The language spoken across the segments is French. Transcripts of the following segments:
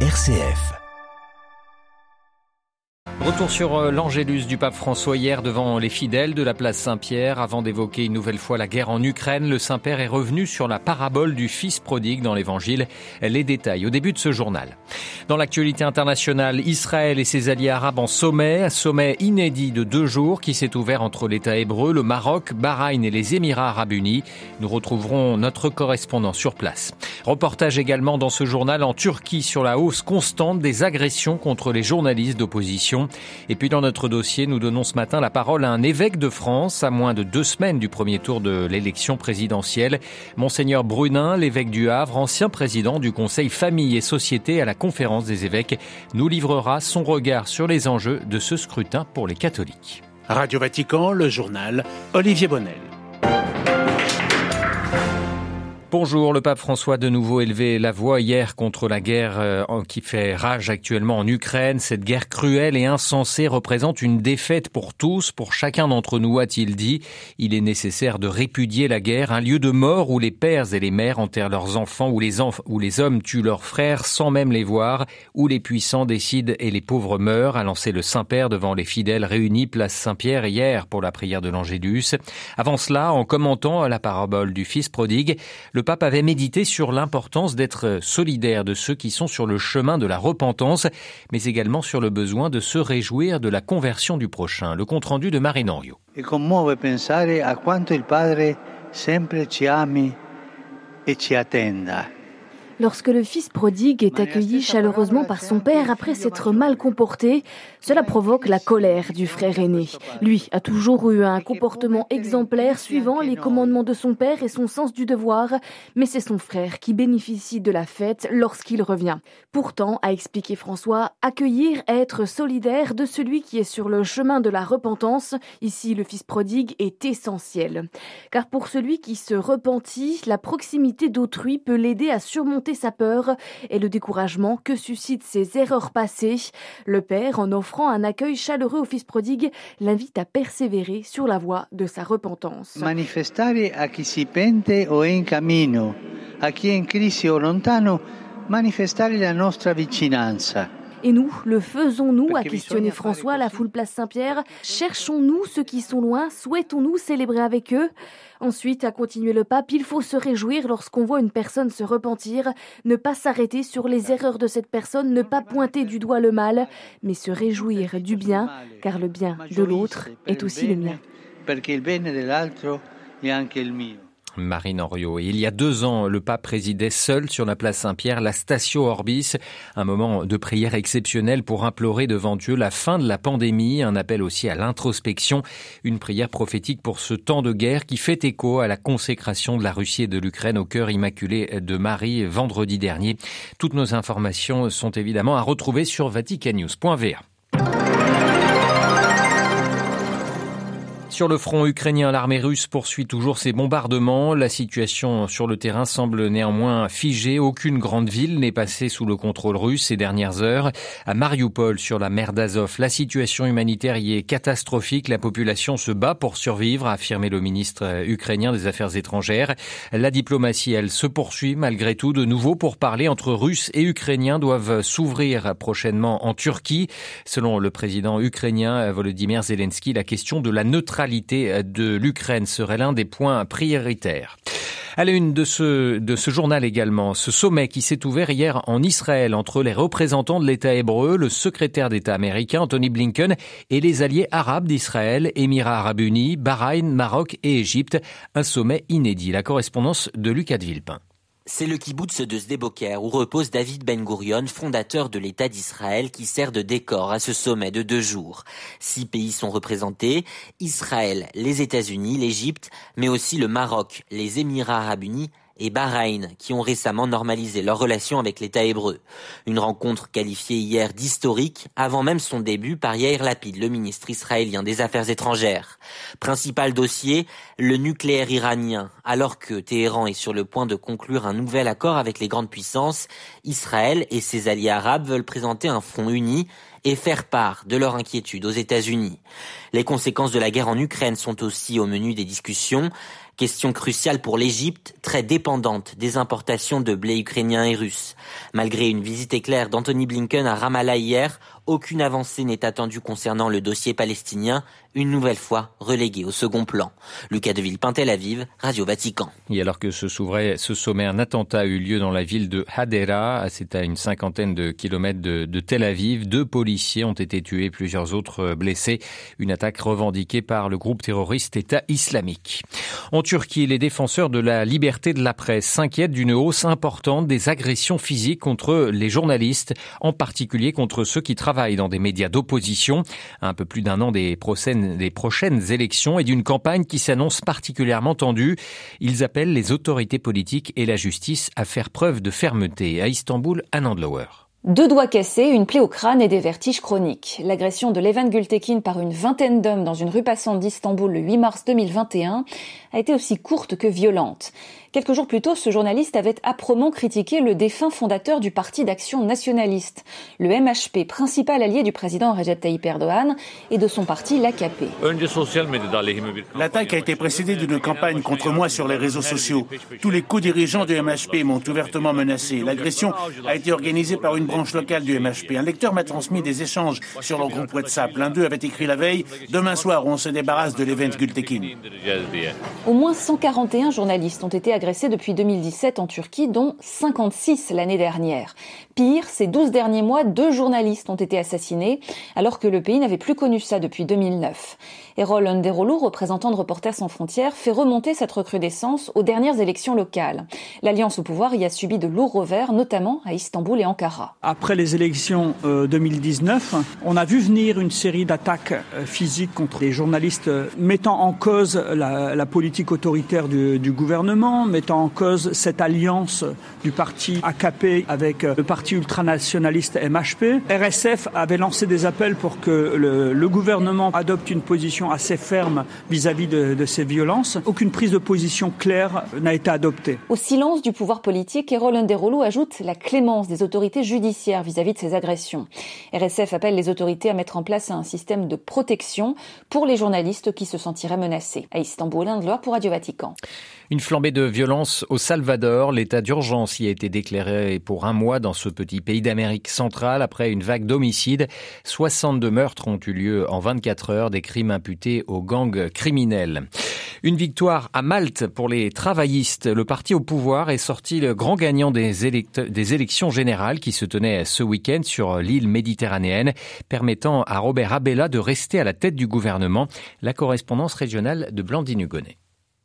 RCF. Retour sur euh, l'Angélus du pape François hier devant les fidèles de la place Saint-Pierre. Avant d'évoquer une nouvelle fois la guerre en Ukraine, le Saint-Père est revenu sur la parabole du Fils prodigue dans l'Évangile. Les détails au début de ce journal. Dans l'actualité internationale, Israël et ses alliés arabes en sommet, sommet inédit de deux jours qui s'est ouvert entre l'État hébreu, le Maroc, Bahreïn et les Émirats arabes unis. Nous retrouverons notre correspondant sur place. Reportage également dans ce journal en Turquie sur la hausse constante des agressions contre les journalistes d'opposition. Et puis dans notre dossier, nous donnons ce matin la parole à un évêque de France à moins de deux semaines du premier tour de l'élection présidentielle. Monseigneur Brunin, l'évêque du Havre, ancien président du Conseil Famille et Société à la conférence des évêques, nous livrera son regard sur les enjeux de ce scrutin pour les catholiques. Radio Vatican, le journal Olivier Bonnel. Bonjour, le pape François de nouveau élevé la voix hier contre la guerre euh, qui fait rage actuellement en Ukraine. Cette guerre cruelle et insensée représente une défaite pour tous, pour chacun d'entre nous, a-t-il dit. Il est nécessaire de répudier la guerre, un lieu de mort où les pères et les mères enterrent leurs enfants, où les, où les hommes tuent leurs frères sans même les voir, où les puissants décident et les pauvres meurent, a lancé le Saint-Père devant les fidèles réunis place Saint-Pierre hier pour la prière de l'Angélus. Avant cela, en commentant la parabole du Fils prodigue, le pape avait médité sur l'importance d'être solidaire de ceux qui sont sur le chemin de la repentance, mais également sur le besoin de se réjouir de la conversion du prochain. Le compte-rendu de Marine Henriot. E commuove pensare a quanto il Padre sempre ci ami e ci attenda. Lorsque le fils prodigue est accueilli chaleureusement par son père après s'être mal comporté, cela provoque la colère du frère aîné. Lui a toujours eu un comportement exemplaire suivant les commandements de son père et son sens du devoir, mais c'est son frère qui bénéficie de la fête lorsqu'il revient. Pourtant, a expliqué François, accueillir, être solidaire de celui qui est sur le chemin de la repentance, ici le fils prodigue, est essentiel. Car pour celui qui se repentit, la proximité d'autrui peut l'aider à surmonter sa peur et le découragement que suscitent ses erreurs passées. Le père, en offrant un accueil chaleureux au fils prodigue, l'invite à persévérer sur la voie de sa repentance. Manifestare a chi si pente o è in cammino, a chi è in crisi o lontano, manifestare la nostra vicinanza. Et nous, le faisons-nous a questionné François à la foule place Saint-Pierre. Cherchons-nous ceux qui sont loin Souhaitons-nous célébrer avec eux Ensuite, a continué le pape, il faut se réjouir lorsqu'on voit une personne se repentir, ne pas s'arrêter sur les erreurs de cette personne, ne pas pointer du doigt le mal, mais se réjouir du bien, car le bien de l'autre est aussi le mien. Marine Henriot. il y a deux ans, le pape présidait seul sur la place Saint-Pierre la Statio Orbis, un moment de prière exceptionnel pour implorer devant Dieu la fin de la pandémie, un appel aussi à l'introspection, une prière prophétique pour ce temps de guerre qui fait écho à la consécration de la Russie et de l'Ukraine au cœur immaculé de Marie vendredi dernier. Toutes nos informations sont évidemment à retrouver sur vaticannews.va. Sur le front ukrainien, l'armée russe poursuit toujours ses bombardements. La situation sur le terrain semble néanmoins figée. Aucune grande ville n'est passée sous le contrôle russe ces dernières heures. À Mariupol, sur la mer d'Azov, la situation humanitaire y est catastrophique. La population se bat pour survivre, a affirmé le ministre ukrainien des Affaires étrangères. La diplomatie, elle, se poursuit malgré tout. De nouveau, pour parler entre Russes et Ukrainiens doivent s'ouvrir prochainement en Turquie. Selon le président ukrainien Volodymyr Zelensky, la question de la neutralité de l'Ukraine serait l'un des points prioritaires. À la une de ce, de ce journal également, ce sommet qui s'est ouvert hier en Israël entre les représentants de l'État hébreu, le secrétaire d'État américain Anthony Blinken et les alliés arabes d'Israël, Émirats arabes unis, Bahreïn, Maroc et Égypte. Un sommet inédit. La correspondance de Lucas de Villepin. C'est le kibbutz de Sdeboker où repose David Ben Gurion, fondateur de l'État d'Israël, qui sert de décor à ce sommet de deux jours. Six pays sont représentés Israël, les États-Unis, l'Égypte, mais aussi le Maroc, les Émirats arabes unis et Bahreïn, qui ont récemment normalisé leurs relations avec l'État hébreu. Une rencontre qualifiée hier d'historique, avant même son début par Yair Lapid, le ministre israélien des Affaires étrangères. Principal dossier, le nucléaire iranien. Alors que Téhéran est sur le point de conclure un nouvel accord avec les grandes puissances, Israël et ses alliés arabes veulent présenter un front uni et faire part de leur inquiétude aux États-Unis. Les conséquences de la guerre en Ukraine sont aussi au menu des discussions. Question cruciale pour l'Égypte, très dépendante des importations de blé ukrainien et russe. Malgré une visite éclair d'Anthony Blinken à Ramallah hier, aucune avancée n'est attendue concernant le dossier palestinien, une nouvelle fois relégué au second plan. Lucas de Villepin, Tel Aviv, Radio Vatican. Et alors que se s'ouvrait ce sommet, un attentat a eu lieu dans la ville de Hadera, c'est à une cinquantaine de kilomètres de, de, Tel Aviv. Deux policiers ont été tués, plusieurs autres blessés. Une attaque revendiquée par le groupe terroriste État islamique. En Turquie, les défenseurs de la liberté de la presse s'inquiètent d'une hausse importante des agressions physiques contre les journalistes, en particulier contre ceux qui travaillent dans des médias d'opposition, un peu plus d'un an des prochaines, élections et d'une campagne qui s'annonce particulièrement tendue. Ils appellent les autorités politiques et la justice à faire preuve de fermeté. À Istanbul, Anand Lower. Deux doigts cassés, une plaie au crâne et des vertiges chroniques. L'agression de Levent Gültekin par une vingtaine d'hommes dans une rue passante d'Istanbul le 8 mars 2021 a été aussi courte que violente. Quelques jours plus tôt, ce journaliste avait âprement critiqué le défunt fondateur du Parti d'action nationaliste, le MHP, principal allié du président Recep Tayyip Erdogan et de son parti, l'AKP. L'attaque a été précédée d'une campagne contre moi sur les réseaux sociaux. Tous les co-dirigeants du MHP m'ont ouvertement menacé. L'agression a été organisée par une branche locale du MHP. Un lecteur m'a transmis des échanges sur leur groupe WhatsApp. L'un d'eux avait écrit la veille Demain soir, on se débarrasse de l'event Gültekin. Au moins 141 journalistes ont été agressés depuis 2017 en Turquie, dont 56 l'année dernière. Pire, ces 12 derniers mois, deux journalistes ont été assassinés, alors que le pays n'avait plus connu ça depuis 2009. Erol Underolu, représentant de Reporters sans frontières, fait remonter cette recrudescence aux dernières élections locales. L'alliance au pouvoir y a subi de lourds revers, notamment à Istanbul et Ankara. Après les élections euh, 2019, on a vu venir une série d'attaques euh, physiques contre les journalistes, euh, mettant en cause la, politique autoritaire du, gouvernement, mettant en cause cette alliance du parti AKP avec le parti ultranationaliste MHP. RSF avait lancé des appels pour que le gouvernement adopte une position assez ferme vis-à-vis -vis de, ces violences. Aucune prise de position claire n'a été adoptée. Au silence du pouvoir politique, Erol Nderolo ajoute la clémence des autorités judiciaires vis-à-vis -vis de ces agressions. RSF appelle les autorités à mettre en place un système de protection pour les journalistes qui se sentiraient menacés. À Istanbul, Indloire pour Radio Vatican. Une flambée de violence au Salvador. L'état d'urgence y a été déclaré pour un mois dans ce petit pays d'Amérique centrale après une vague d'homicides. 62 meurtres ont eu lieu en 24 heures, des crimes imputés aux gangs criminels. Une victoire à Malte pour les travaillistes. Le parti au pouvoir est sorti le grand gagnant des, élect des élections générales qui se tenaient ce week-end sur l'île méditerranéenne, permettant à Robert Abella de rester à la tête du gouvernement. La correspondance régionale de Blandine Hugonnet.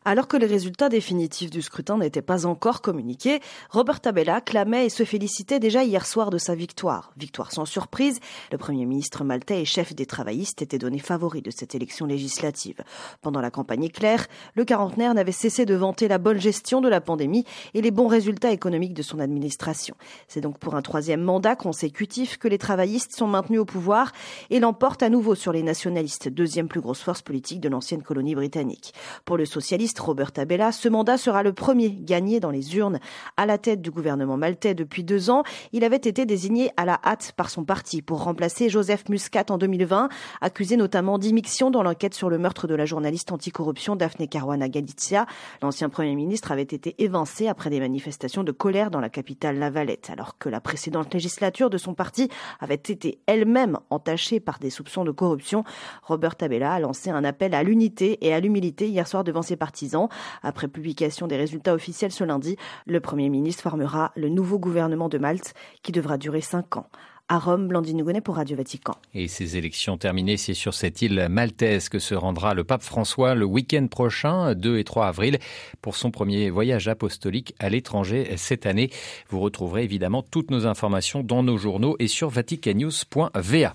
Alors que les résultats définitifs du scrutin n'étaient pas encore communiqués, Robert Tabella clamait et se félicitait déjà hier soir de sa victoire. Victoire sans surprise, le Premier ministre maltais et chef des travaillistes était donné favori de cette élection législative. Pendant la campagne éclair, le quarantenaire n'avait cessé de vanter la bonne gestion de la pandémie et les bons résultats économiques de son administration. C'est donc pour un troisième mandat consécutif que les travaillistes sont maintenus au pouvoir et l'emportent à nouveau sur les nationalistes, deuxième plus grosse force politique de l'ancienne colonie britannique. Pour le socialiste Robert Abella, ce mandat sera le premier gagné dans les urnes à la tête du gouvernement maltais depuis deux ans. Il avait été désigné à la hâte par son parti pour remplacer Joseph Muscat en 2020, accusé notamment d'immixtion dans l'enquête sur le meurtre de la journaliste anticorruption Daphne Caruana Galizia. L'ancien premier ministre avait été évincé après des manifestations de colère dans la capitale La Valette, alors que la précédente législature de son parti avait été elle-même entachée par des soupçons de corruption. Robert Abella a lancé un appel à l'unité et à l'humilité hier soir devant ses Après publication des résultats officiels ce lundi, le Premier ministre formera le nouveau gouvernement de Malte qui devra durer cinq ans à Rome, Blandine Gonnet pour Radio Vatican. Et ces élections terminées, c'est sur cette île maltaise que se rendra le pape François le week-end prochain, 2 et 3 avril, pour son premier voyage apostolique à l'étranger cette année. Vous retrouverez évidemment toutes nos informations dans nos journaux et sur vaticanews.va.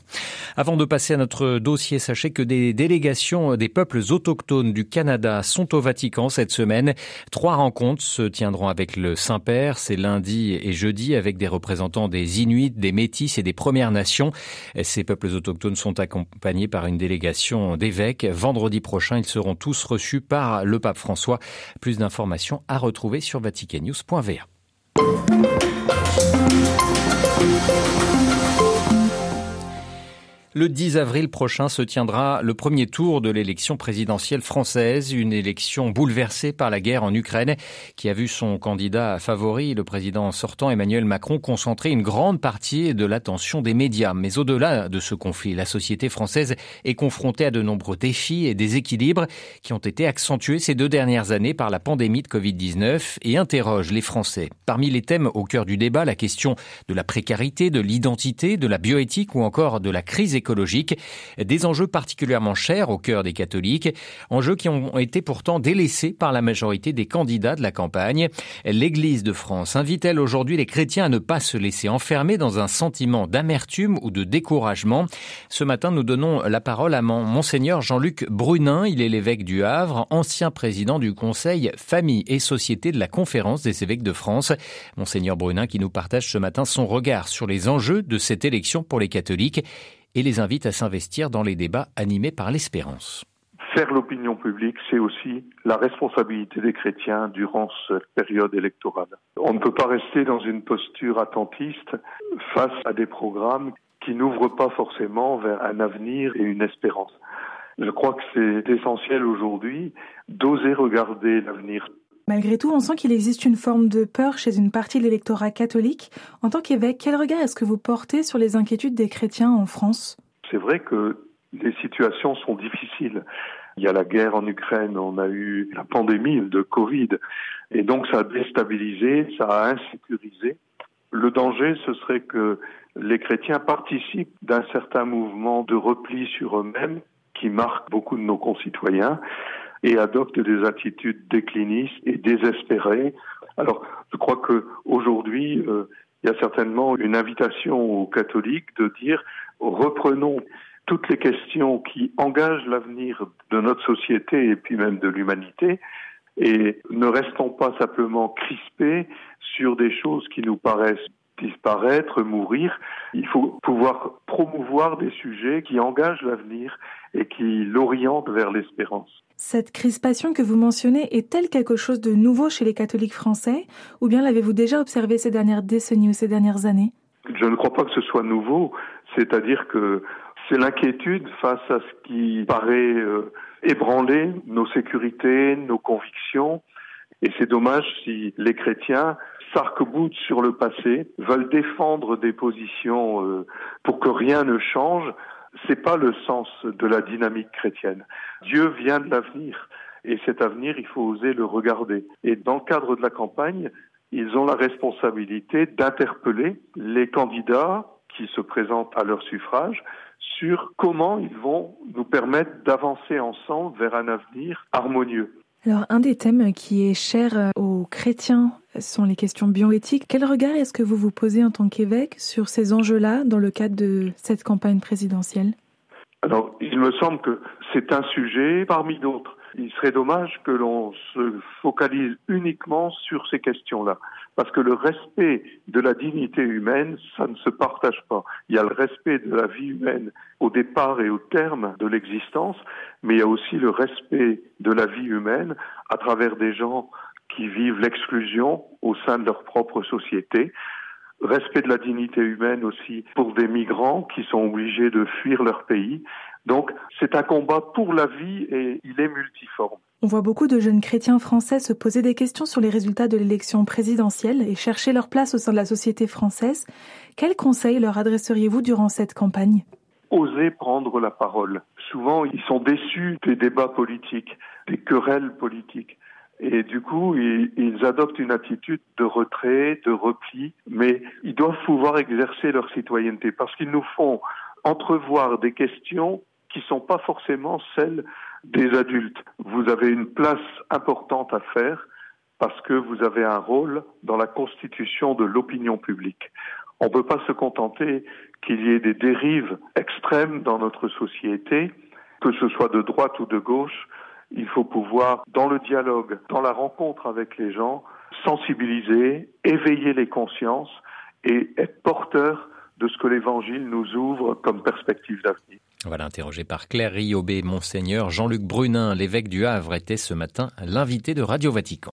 Avant de passer à notre dossier, sachez que des délégations des peuples autochtones du Canada sont au Vatican cette semaine. Trois rencontres se tiendront avec le Saint-Père, c'est lundi et jeudi, avec des représentants des Inuits, des Métis et des Premières Nations. Ces peuples autochtones sont accompagnés par une délégation d'évêques. Vendredi prochain, ils seront tous reçus par le pape François. Plus d'informations à retrouver sur vaticanews.va. Le 10 avril prochain se tiendra le premier tour de l'élection présidentielle française, une élection bouleversée par la guerre en Ukraine qui a vu son candidat favori, le président sortant Emmanuel Macron, concentrer une grande partie de l'attention des médias. Mais au-delà de ce conflit, la société française est confrontée à de nombreux défis et déséquilibres qui ont été accentués ces deux dernières années par la pandémie de Covid-19 et interrogent les Français. Parmi les thèmes au cœur du débat, la question de la précarité, de l'identité, de la bioéthique ou encore de la crise économique des enjeux particulièrement chers au cœur des catholiques, enjeux qui ont été pourtant délaissés par la majorité des candidats de la campagne. L'Église de France invite-t-elle aujourd'hui les chrétiens à ne pas se laisser enfermer dans un sentiment d'amertume ou de découragement? Ce matin, nous donnons la parole à Monseigneur Jean-Luc Brunin. Il est l'évêque du Havre, ancien président du Conseil Famille et Société de la Conférence des évêques de France. Monseigneur Brunin qui nous partage ce matin son regard sur les enjeux de cette élection pour les catholiques et les invite à s'investir dans les débats animés par l'espérance. Faire l'opinion publique, c'est aussi la responsabilité des chrétiens durant cette période électorale. On ne peut pas rester dans une posture attentiste face à des programmes qui n'ouvrent pas forcément vers un avenir et une espérance. Je crois que c'est essentiel aujourd'hui d'oser regarder l'avenir Malgré tout, on sent qu'il existe une forme de peur chez une partie de l'électorat catholique. En tant qu'évêque, quel regard est-ce que vous portez sur les inquiétudes des chrétiens en France? C'est vrai que les situations sont difficiles. Il y a la guerre en Ukraine, on a eu la pandémie de Covid, et donc ça a déstabilisé, ça a insécurisé. Le danger, ce serait que les chrétiens participent d'un certain mouvement de repli sur eux-mêmes qui marque beaucoup de nos concitoyens et adoptent des attitudes déclinistes et désespérées. Alors, je crois que aujourd'hui, euh, il y a certainement une invitation aux catholiques de dire reprenons toutes les questions qui engagent l'avenir de notre société et puis même de l'humanité et ne restons pas simplement crispés sur des choses qui nous paraissent disparaître, mourir. Il faut pouvoir promouvoir des sujets qui engagent l'avenir et qui l'orientent vers l'espérance. Cette crispation que vous mentionnez est-elle quelque chose de nouveau chez les catholiques français ou bien l'avez-vous déjà observé ces dernières décennies ou ces dernières années? Je ne crois pas que ce soit nouveau, c'est-à-dire que c'est l'inquiétude face à ce qui paraît euh, ébranler nos sécurités, nos convictions. Et c'est dommage si les chrétiens s'arc-boutent sur le passé, veulent défendre des positions euh, pour que rien ne change, c'est pas le sens de la dynamique chrétienne. Dieu vient de l'avenir et cet avenir, il faut oser le regarder. Et dans le cadre de la campagne, ils ont la responsabilité d'interpeller les candidats qui se présentent à leur suffrage sur comment ils vont nous permettre d'avancer ensemble vers un avenir harmonieux. Alors, un des thèmes qui est cher euh, aux chrétiens sont les questions bioéthiques. Quel regard est-ce que vous vous posez en tant qu'évêque sur ces enjeux-là dans le cadre de cette campagne présidentielle? Alors, il me semble que c'est un sujet parmi d'autres. Il serait dommage que l'on se focalise uniquement sur ces questions-là, parce que le respect de la dignité humaine, ça ne se partage pas. Il y a le respect de la vie humaine au départ et au terme de l'existence, mais il y a aussi le respect de la vie humaine à travers des gens qui vivent l'exclusion au sein de leur propre société. Respect de la dignité humaine aussi pour des migrants qui sont obligés de fuir leur pays. Donc c'est un combat pour la vie et il est multiforme. On voit beaucoup de jeunes chrétiens français se poser des questions sur les résultats de l'élection présidentielle et chercher leur place au sein de la société française. Quels conseils leur adresseriez-vous durant cette campagne? Oser prendre la parole. Souvent, ils sont déçus des débats politiques, des querelles politiques. Et du coup, ils, adoptent une attitude de retrait, de repli, mais ils doivent pouvoir exercer leur citoyenneté parce qu'ils nous font entrevoir des questions qui ne sont pas forcément celles des adultes. Vous avez une place importante à faire parce que vous avez un rôle dans la constitution de l'opinion publique. On ne peut pas se contenter qu'il y ait des dérives extrêmes dans notre société, que ce soit de droite ou de gauche, il faut pouvoir, dans le dialogue, dans la rencontre avec les gens, sensibiliser, éveiller les consciences et être porteur de ce que l'Évangile nous ouvre comme perspective d'avenir. Voilà, interrogé par Claire Riobé, Monseigneur Jean-Luc Brunin, l'évêque du Havre, était ce matin l'invité de Radio Vatican.